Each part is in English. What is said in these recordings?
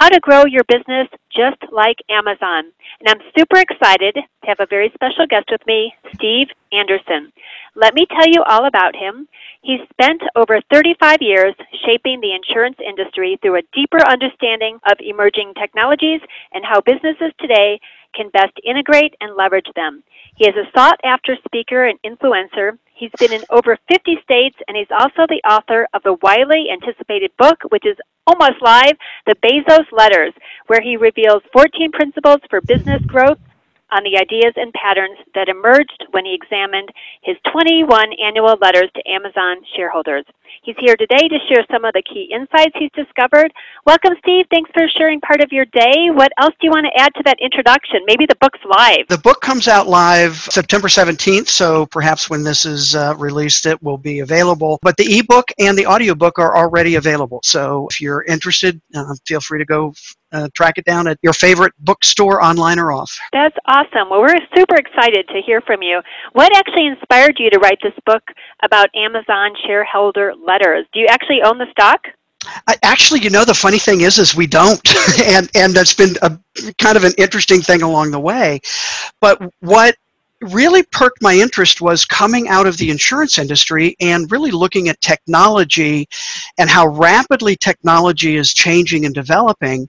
how to grow your business just like Amazon. And I'm super excited to have a very special guest with me, Steve Anderson. Let me tell you all about him. He's spent over 35 years shaping the insurance industry through a deeper understanding of emerging technologies and how businesses today can best integrate and leverage them. He is a sought after speaker and influencer He's been in over 50 states, and he's also the author of the widely anticipated book, which is almost live, The Bezos Letters, where he reveals 14 principles for business growth on the ideas and patterns that emerged when he examined his 21 annual letters to Amazon shareholders. He's here today to share some of the key insights he's discovered. Welcome, Steve. Thanks for sharing part of your day. What else do you want to add to that introduction? Maybe the book's live. The book comes out live September 17th, so perhaps when this is uh, released, it will be available. But the ebook and the audiobook are already available. So if you're interested, uh, feel free to go uh, track it down at your favorite bookstore, online or off. That's awesome. Well, we're super excited to hear from you. What actually inspired you to write this book about Amazon shareholder letters? Do you actually own the stock? I, actually, you know, the funny thing is, is we don't, and and that's been a kind of an interesting thing along the way. But what really perked my interest was coming out of the insurance industry and really looking at technology and how rapidly technology is changing and developing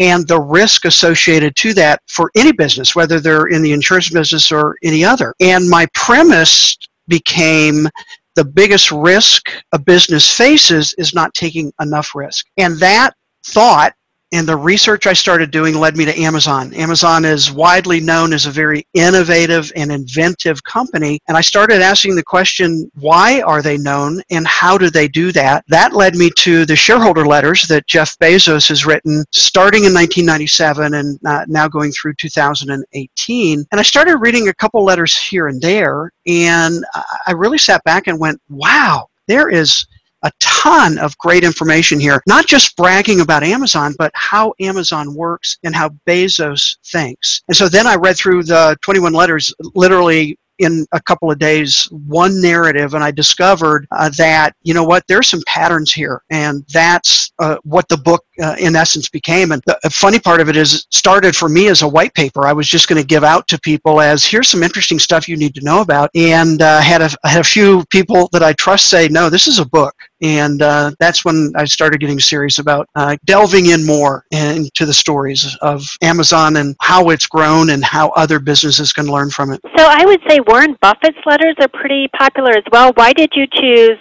and the risk associated to that for any business, whether they're in the insurance business or any other. And my premise became the biggest risk a business faces is not taking enough risk. And that thought and the research I started doing led me to Amazon. Amazon is widely known as a very innovative and inventive company. And I started asking the question, why are they known and how do they do that? That led me to the shareholder letters that Jeff Bezos has written starting in 1997 and uh, now going through 2018. And I started reading a couple letters here and there. And I really sat back and went, wow, there is a ton of great information here, not just bragging about Amazon, but how Amazon works and how Bezos thinks. And so then I read through the 21 letters literally in a couple of days one narrative and i discovered uh, that you know what there's some patterns here and that's uh, what the book uh, in essence became and the funny part of it is it started for me as a white paper i was just going to give out to people as here's some interesting stuff you need to know about and uh, had, a, had a few people that i trust say no this is a book and uh, that's when I started getting serious about uh, delving in more into the stories of Amazon and how it's grown and how other businesses can learn from it. So I would say Warren Buffett's letters are pretty popular as well. Why did you choose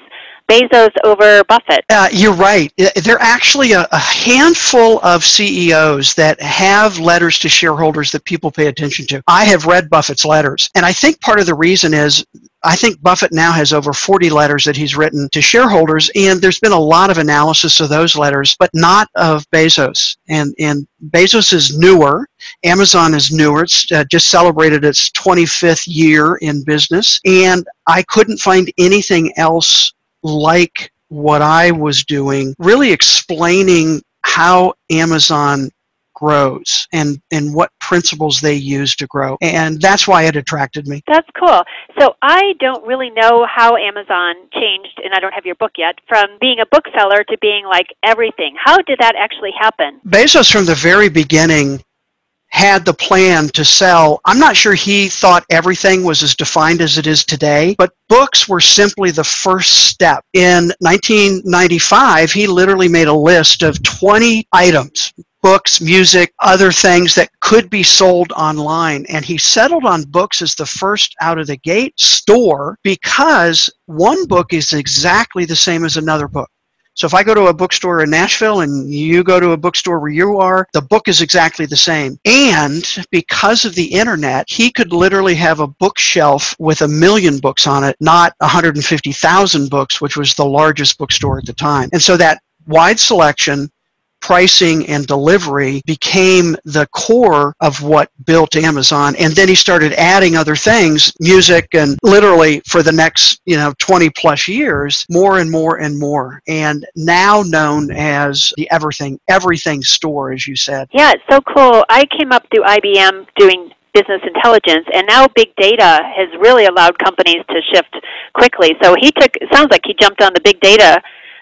Bezos over Buffett? Uh, you're right. There are actually a, a, handful of CEOs that have letters to shareholders that people pay attention to. I have read Buffett's letters, and I think part of the reason is I think Buffett now has over 40 letters that he's written to shareholders, and there's been a lot of analysis of those letters, but not of Bezos. And, and Bezos is newer. Amazon is newer. It's uh, just celebrated its 25th year in business. And I couldn't find anything else like what I was doing, really explaining how Amazon grows and and what principles they use to grow. And that's why it attracted me. That's cool. So i don't really know how amazon changed and i don't have your book yet from being a bookseller to being like everything. How did that actually happen? Bezos from the very beginning had the plan to sell. I'm not sure he thought everything was as defined as it is today, but books were simply the first step. In 1995, he literally made a list of 20 items books, music, other things that could be sold online. And he settled on books as the first out of the gate store because one book is exactly the same as another book. So if I go to a bookstore in Nashville and you go to a bookstore where you are, the book is exactly the same. And because of the internet, he could literally have a bookshelf with a million books on it, not 150,000 books, which was the largest bookstore at the time. And so that wide selection pricing and delivery became the core of what built Amazon. And then he started adding other things, music, and literally for the next, you know, 20 plus years, more and more and more. And now known as the everything, everything store, as you said. Yeah, it's so cool. I came up through IBM doing business intelligence and now big data has really allowed companies to shift quickly so he took it sounds like he jumped on the big data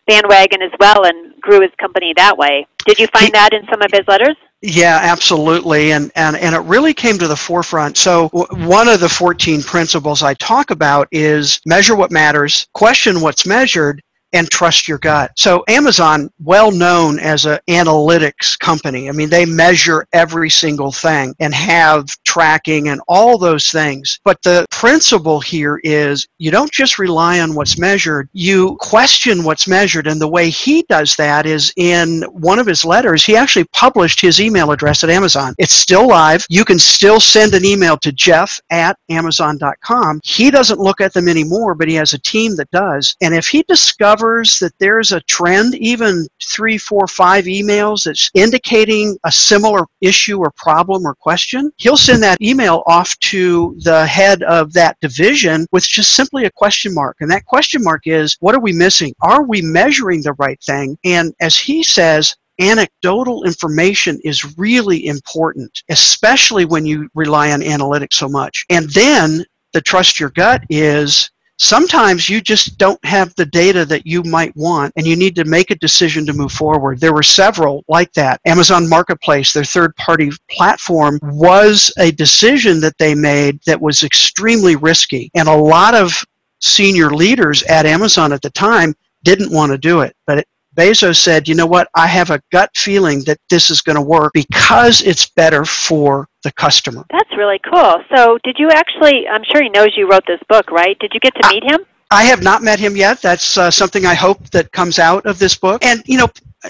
bandwagon as well and grew his company that way. Did you find he, that in some of his letters? Yeah, absolutely. And, and, and it really came to the forefront. So, w- one of the 14 principles I talk about is measure what matters, question what's measured, and trust your gut. So Amazon, well known as an analytics company. I mean, they measure every single thing and have tracking and all those things. But the principle here is you don't just rely on what's measured, you question what's measured. And the way he does that is in one of his letters, he actually published his email address at Amazon. It's still live. You can still send an email to Jeff at Amazon.com. He doesn't look at them anymore, but he has a team that does. And if he discovers discovers that there's a trend, even three, four, five emails that's indicating a similar issue or problem or question, he'll send that email off to the head of that division with just simply a question mark. And that question mark is what are we missing? Are we measuring the right thing? And as he says, anecdotal information is really important, especially when you rely on analytics so much. And then the trust your gut is sometimes you just don't have the data that you might want and you need to make a decision to move forward. There were several like that. Amazon Marketplace, their third party platform, was a decision that they made that was extremely risky. And a lot of senior leaders at Amazon at the time didn't want to do it. But it, Bezos said, you know what, I have a gut feeling that this is going to work because it's better for the customer. That's really cool. So, did you actually, I'm sure he knows you wrote this book, right? Did you get to meet him? I have not met him yet. That's uh, something I hope that comes out of this book. And, you know,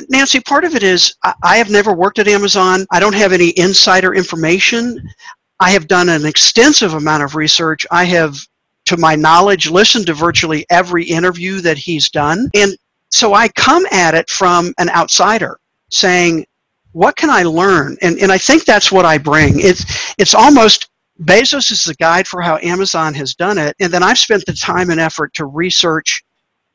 Nancy, part of it is I have never worked at Amazon. I don't have any insider information. I have done an extensive amount of research. I have, to my knowledge, listened to virtually every interview that he's done. And so I come at it from an outsider saying, what can I learn? And, and I think that's what I bring. It's, it's almost Bezos is the guide for how Amazon has done it. And then I've spent the time and effort to research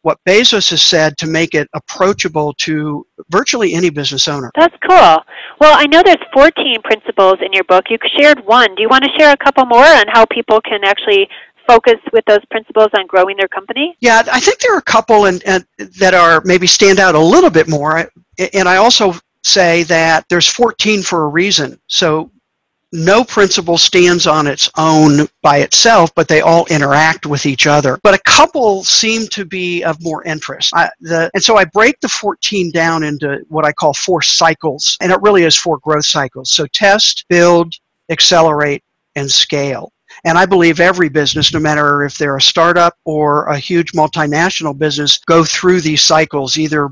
what Bezos has said to make it approachable to virtually any business owner. That's cool. Well, I know there's 14 principles in your book. You shared one. Do you want to share a couple more on how people can actually focus with those principles on growing their company? Yeah, I think there are a couple and, and that are maybe stand out a little bit more. And I also say that there's 14 for a reason. So no principle stands on its own by itself, but they all interact with each other. But a couple seem to be of more interest. I, the, and so I break the 14 down into what I call four cycles, and it really is four growth cycles. So test, build, accelerate, and scale. And I believe every business, no matter if they're a startup or a huge multinational business, go through these cycles either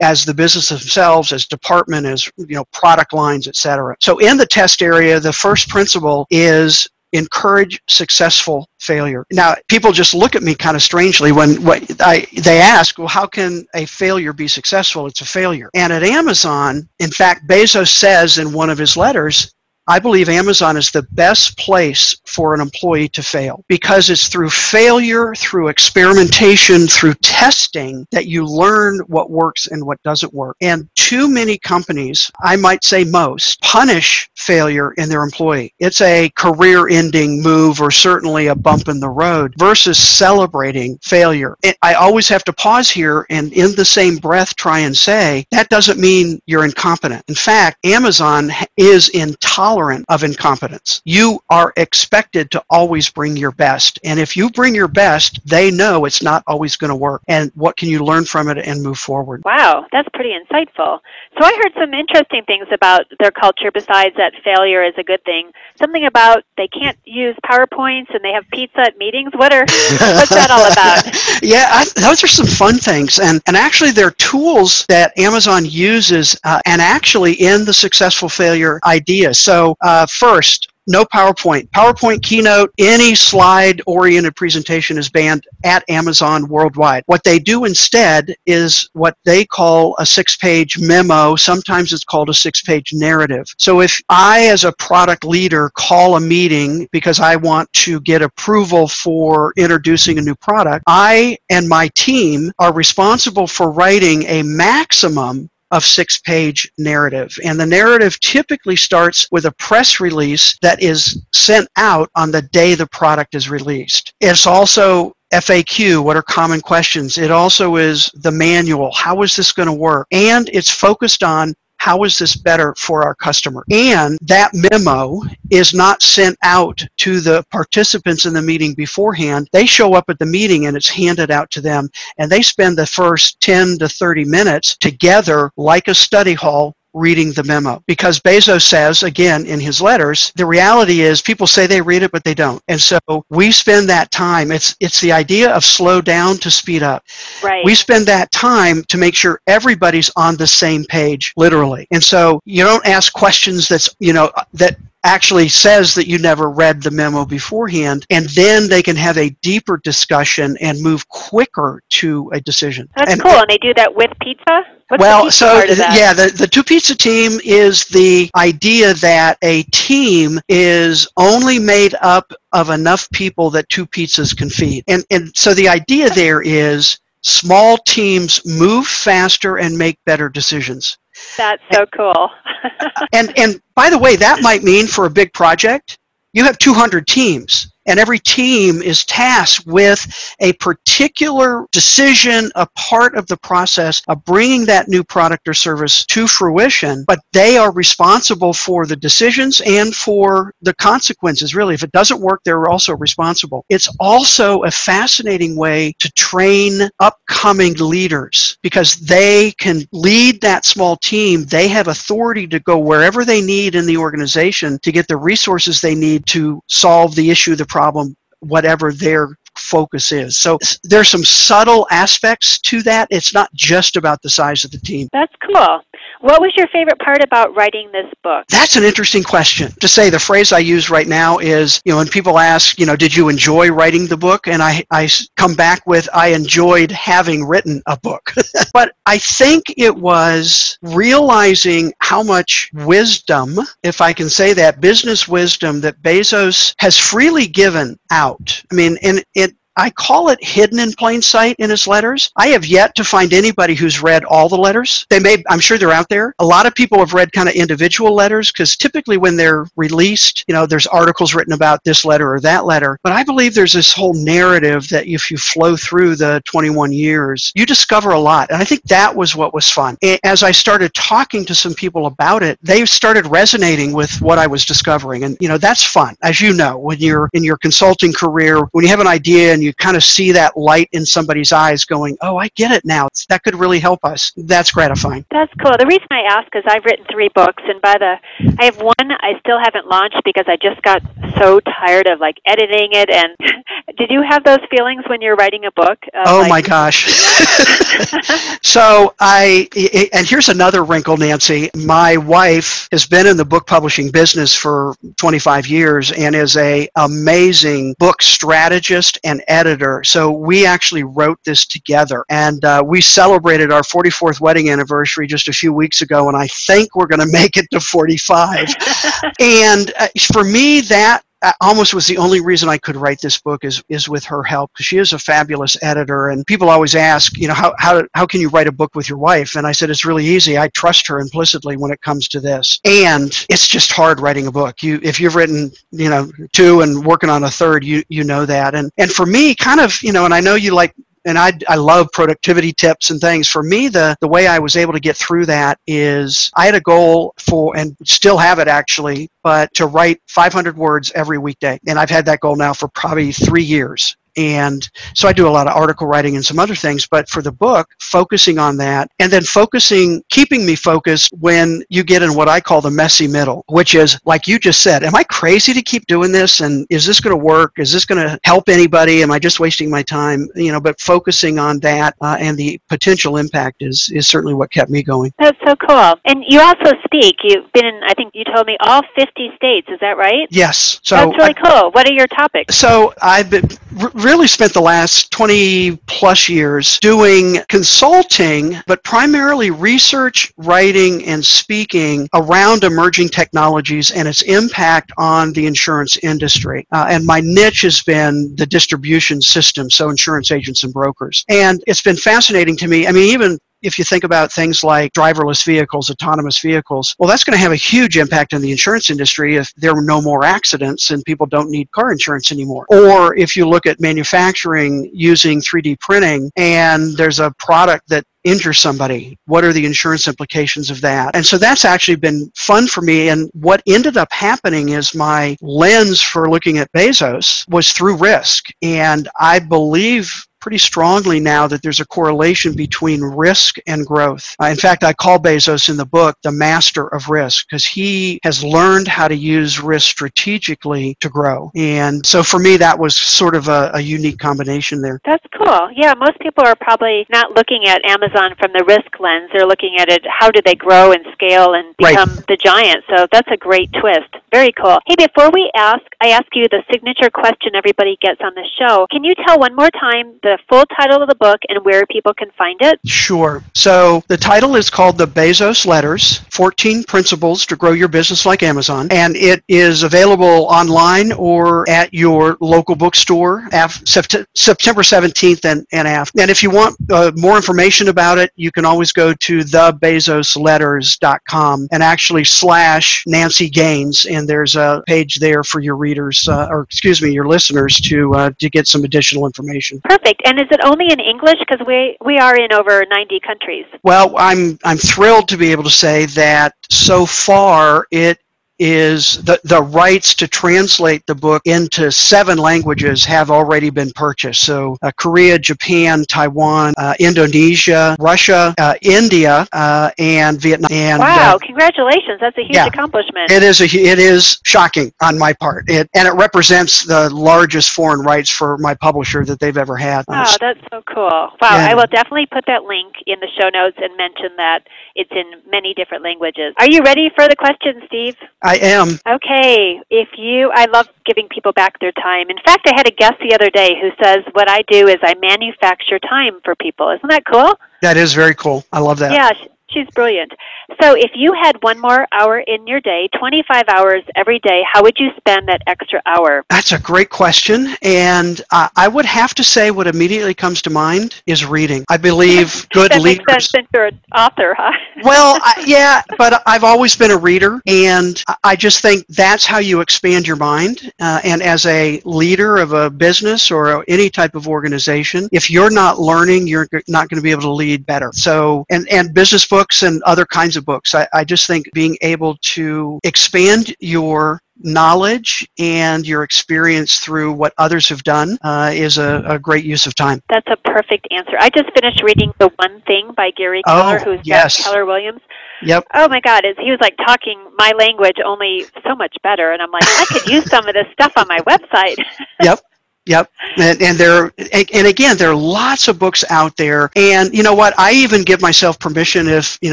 as the business themselves, as department, as you know, product lines, etc. So in the test area, the first principle is encourage successful failure. Now, people just look at me kind of strangely when what I, they ask, well, how can a failure be successful? It's a failure. And at Amazon, in fact, Bezos says in one of his letters, I believe Amazon is the best place for an employee to fail because it's through failure, through experimentation, through testing that you learn what works and what doesn't work. And too many companies, I might say most, punish failure in their employee. It's a career ending move or certainly a bump in the road versus celebrating failure. I always have to pause here and in the same breath try and say that doesn't mean you're incompetent. In fact, Amazon is intolerant tolerant of incompetence. You are expected to always bring your best. And if you bring your best, they know it's not always going to work. And what can you learn from it and move forward? Wow, that's pretty insightful. So I heard some interesting things about their culture besides that failure is a good thing. Something about they can't use PowerPoints and they have pizza at meetings. What are what's that all about? yeah, I, those are some fun things. And and actually they're tools that Amazon uses uh, and actually in the successful failure idea. So uh, first, no PowerPoint. PowerPoint keynote, any slide oriented presentation is banned at Amazon worldwide. What they do instead is what they call a six page memo. Sometimes it's called a six page narrative. So if I, as a product leader, call a meeting because I want to get approval for introducing a new product, I and my team are responsible for writing a maximum of six page narrative. And the narrative typically starts with a press release that is sent out on the day the product is released. It's also FAQ, what are common questions? It also is the manual, how is this going to work? And it's focused on how is this better for our customer? And that memo is not sent out to the participants in the meeting beforehand. They show up at the meeting and it's handed out to them, and they spend the first 10 to 30 minutes together, like a study hall, reading the memo. Because Bezos says, again, in his letters, the reality is people say they read it, but they don't. And so we spend that time. It's, it's the idea of slow down to speed up. Right. We spend that time to make sure everybody's on the same page, literally. And so you don't ask questions that's, you know, that actually says that you never read the memo beforehand, and then they can have a deeper discussion and move quicker to a decision. That's and, cool. And they do that with pizza? What's well, so yeah, the, the two pizza team is the idea that a team is only made up of enough people that two pizzas can feed. And, and so the idea there is small teams move faster and make better decisions. That's so cool. and and by the way, that might mean for a big project, you have 200 teams and every team is tasked with a particular decision, a part of the process of bringing that new product or service to fruition, but they are responsible for the decisions and for the consequences, really. If it doesn't work, they're also responsible. It's also a fascinating way to train upcoming leaders because they can lead that small team. They have authority to go wherever they need in the organization to get the resources they need to solve the issue, the problem, whatever their focus is. So there's some subtle aspects to that. It's not just about the size of the team. That's cool. What was your favorite part about writing this book? That's an interesting question. To say the phrase I use right now is, you know, when people ask, you know, did you enjoy writing the book? And I, I come back with, I enjoyed having written a book. but I think it was realizing how much wisdom, if I can say that, business wisdom that Bezos has freely given out. I mean, and it I call it hidden in plain sight in his letters. I have yet to find anybody who's read all the letters. They may, I'm sure they're out there. A lot of people have read kind of individual letters because typically when they're released, you know, there's articles written about this letter or that letter. But I believe there's this whole narrative that if you flow through the 21 years, you discover a lot. And I think that was what was fun. As I started talking to some people about it, they started resonating with what I was discovering. And, you know, that's fun. As you know, when you're in your consulting career, when you have an idea and and you kind of see that light in somebody's eyes going, oh, I get it now. That could really help us. That's gratifying. That's cool. The reason I ask is I've written three books, and by the, I have one I still haven't launched because I just got so tired of like editing it. And did you have those feelings when you're writing a book? Oh like, my gosh. so I, and here's another wrinkle, Nancy. My wife has been in the book publishing business for 25 years and is a amazing book strategist and editor. So we actually wrote this together, and uh, we celebrated our 44th wedding anniversary just a few weeks ago, and I think we're going to make it to 45. and uh, for me, that almost was the only reason I could write this book is is with her help because she is a fabulous editor and people always ask you know how, how how can you write a book with your wife? And I said it's really easy. I trust her implicitly when it comes to this. And it's just hard writing a book. You if you've written you know two and working on a third you you know that. And and for me kind of you know and I know you like and I, I love productivity tips and things. For me, the, the way I was able to get through that is I had a goal for, and still have it actually, but to write 500 words every weekday. And I've had that goal now for probably three years. And so I do a lot of article writing and some other things, but for the book, focusing on that and then focusing, keeping me focused when you get in what I call the messy middle, which is like you just said, am I crazy to keep doing this? And is this going to work? Is this going to help anybody? Am I just wasting my time? You know, but focusing on that uh, and the potential impact is, is certainly what kept me going. That's so cool. And you also speak. You've been in, I think you told me, all 50 states. Is that right? Yes. So That's really I, cool. What are your topics? So I've been really spent the last 20 plus years doing consulting, but primarily research, writing, and speaking around emerging technologies and its impact on the insurance industry. Uh, and my niche has been the distribution system, so insurance agents and brokers. And it's been fascinating to me. I mean, even if you think about things like driverless vehicles, autonomous vehicles, well, that's going to have a huge impact on the insurance industry if there are no more accidents and people don't need car insurance anymore. Or if you look at manufacturing using 3D printing and there's a product that injure somebody what are the insurance implications of that and so that's actually been fun for me and what ended up happening is my lens for looking at bezos was through risk and i believe pretty strongly now that there's a correlation between risk and growth. Uh, in fact, I call Bezos in the book the master of risk because he has learned how to use risk strategically to grow. And so for me, that was sort of a, a unique combination there. That's cool. Yeah, most people are probably not looking at Amazon from the risk lens. They're looking at it, how do they grow and scale and become right. the giant? So that's a great twist. Very cool. Hey, before we ask, I ask you the signature question everybody gets on the show. Can you tell one more time the the full title of the book and where people can find it? Sure. So the title is called The Bezos Letters 14 Principles to Grow Your Business Like Amazon. And it is available online or at your local bookstore September 17th and, and after. And if you want uh, more information about it, you can always go to thebezosletters.com and actually slash Nancy Gaines. And there's a page there for your readers, uh, or excuse me, your listeners to, uh, to get some additional information. Perfect. And is it only in English? Because we we are in over 90 countries. Well, I'm I'm thrilled to be able to say that so far it is the, the rights to translate the book into seven languages have already been purchased. So uh, Korea, Japan, Taiwan, uh, Indonesia, Russia, uh, India, uh, and Vietnam. And, wow! Uh, congratulations! That's a huge yeah, accomplishment. It is a it is shocking on my part. It and it represents the largest foreign rights for my publisher that they've ever had. Wow, that's so cool! Wow, yeah. I will definitely put that link in the show notes and mention that it's in many different languages. Are you ready for the question, Steve? I am. Okay. If you, I love giving people back their time. In fact, I had a guest the other day who says, What I do is I manufacture time for people. Isn't that cool? That is very cool. I love that. Yeah, She's brilliant. So, if you had one more hour in your day, 25 hours every day, how would you spend that extra hour? That's a great question. And uh, I would have to say what immediately comes to mind is reading. I believe good that leaders. Makes sense since you're an author, huh? well, I, yeah, but I've always been a reader. And I just think that's how you expand your mind. Uh, and as a leader of a business or any type of organization, if you're not learning, you're not going to be able to lead better. So, and, and business books books and other kinds of books. I, I just think being able to expand your knowledge and your experience through what others have done uh, is a, a, great use of time. That's a perfect answer. I just finished reading The One Thing by Gary Keller, oh, who's yes. Keller Williams. Yep. Oh my God, he was like talking my language only so much better, and I'm like, I could use some of this stuff on my website. yep. Yep, and, and there, and again, there are lots of books out there. And you know what? I even give myself permission if you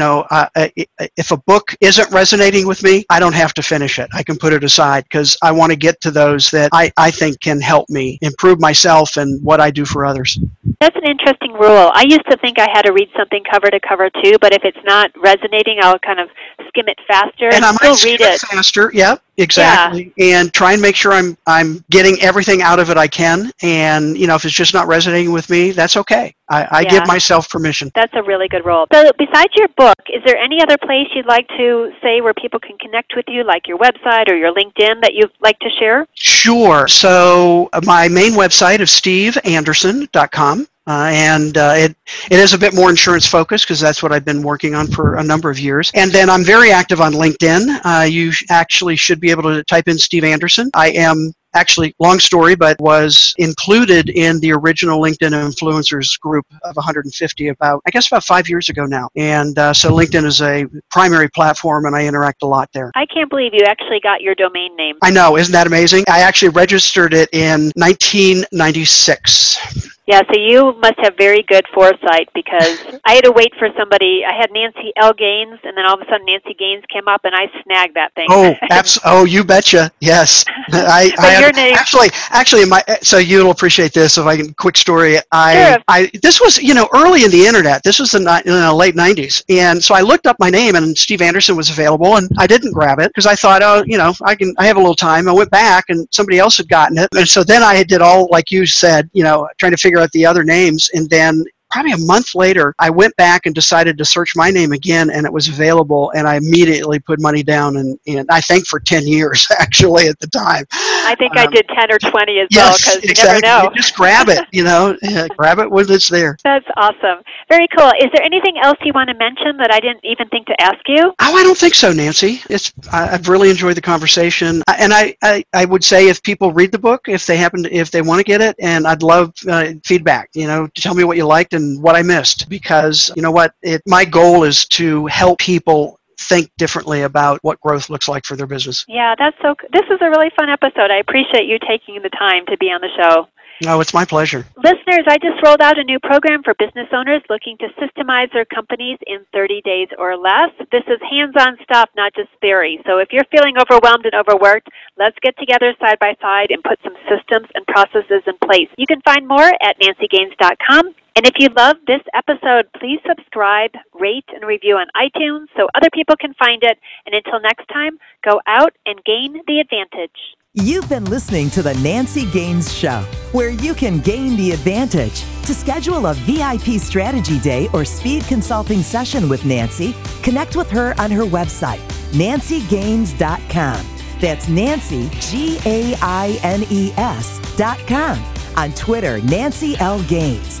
know uh, uh if a book isn't resonating with me, I don't have to finish it. I can put it aside because I want to get to those that I, I think can help me improve myself and what I do for others. That's an interesting rule. I used to think I had to read something cover to cover too, but if it's not resonating, I'll kind of skim it faster and, and I might read it faster. Yep. Exactly. Yeah. And try and make sure I'm I'm getting everything out of it I can. And you know, if it's just not resonating with me, that's okay. I, I yeah. give myself permission. That's a really good role. So besides your book, is there any other place you'd like to say where people can connect with you, like your website or your LinkedIn that you'd like to share? Sure. So uh, my main website is steveanderson.com. uh, and uh, it it is a bit more insurance focused because that's what I've been working on for a number of years. And then I'm very active on LinkedIn. Uh, you actually should be able to type in Steve Anderson. I am actually long story but was included in the original linkedin influencers group of 150 about i guess about five years ago now. And uh, so linkedin is a primary platform and i interact a lot there. I can't believe you actually got your domain name. i know. Isn't that amazing? I actually registered it in 1996 Yeah, so you must have very good foresight because I had to wait for somebody. I had Nancy L. Gaines, and then all of a sudden Nancy Gaines came up, and I snagged that thing. Oh, abs- oh, you betcha. Yes, I, But I your name- actually, actually, my so you'll appreciate this. If I can, quick story. I, Sure. I, this was you know early in the internet. This was the in the late '90s, and so I looked up my name, and Steve Anderson was available, and I didn't grab it because I thought, oh, you know, I can, I have a little time. I went back, and somebody else had gotten it, and so then I did all like you said, you know, trying to figure the other names, and then probably a month later, I went back and decided to search my name again, and it was available, and I immediately put money down, and, and I think for 10 years, actually, at the time. I think I Um, did 10 or 20 as well Yes, because you exactly. never know. You just grab it, you know, yeah, grab it when it's there. That's awesome. Very cool. Is there anything else you want to mention that I didn't even think to ask you? Oh, I don't think so, Nancy. It's I, I've really enjoyed the conversation, I- and I, I, I would say if people read the book, if they happen to, if they want to get it, and I'd love uh, feedback. You know, tell me what you liked and what I missed, because you know what, it my goal is to help people think differently about what growth looks like for their business. Yeah, that's so. This is a really fun episode. I appreciate you taking the time to be on the show. No, it's my pleasure. Listeners, I just rolled out a new program for business owners looking to systemize their companies in 30 days or less. This is hands on stuff, not just theory. So if you're feeling overwhelmed and overworked, let's get together side by side and put some systems and processes in place. You can find more at nancygaines.com. And if you love this episode, please subscribe, rate, and review on iTunes so other people can find it. And until next time, go out and gain the advantage. You've been listening to The Nancy Gaines Show, where you can gain the advantage. To schedule a VIP strategy day or speed consulting session with Nancy, connect with her on her website, nancygaines.com. That's Nancy, G A I N E S dot com. On Twitter, Nancy L. Gaines.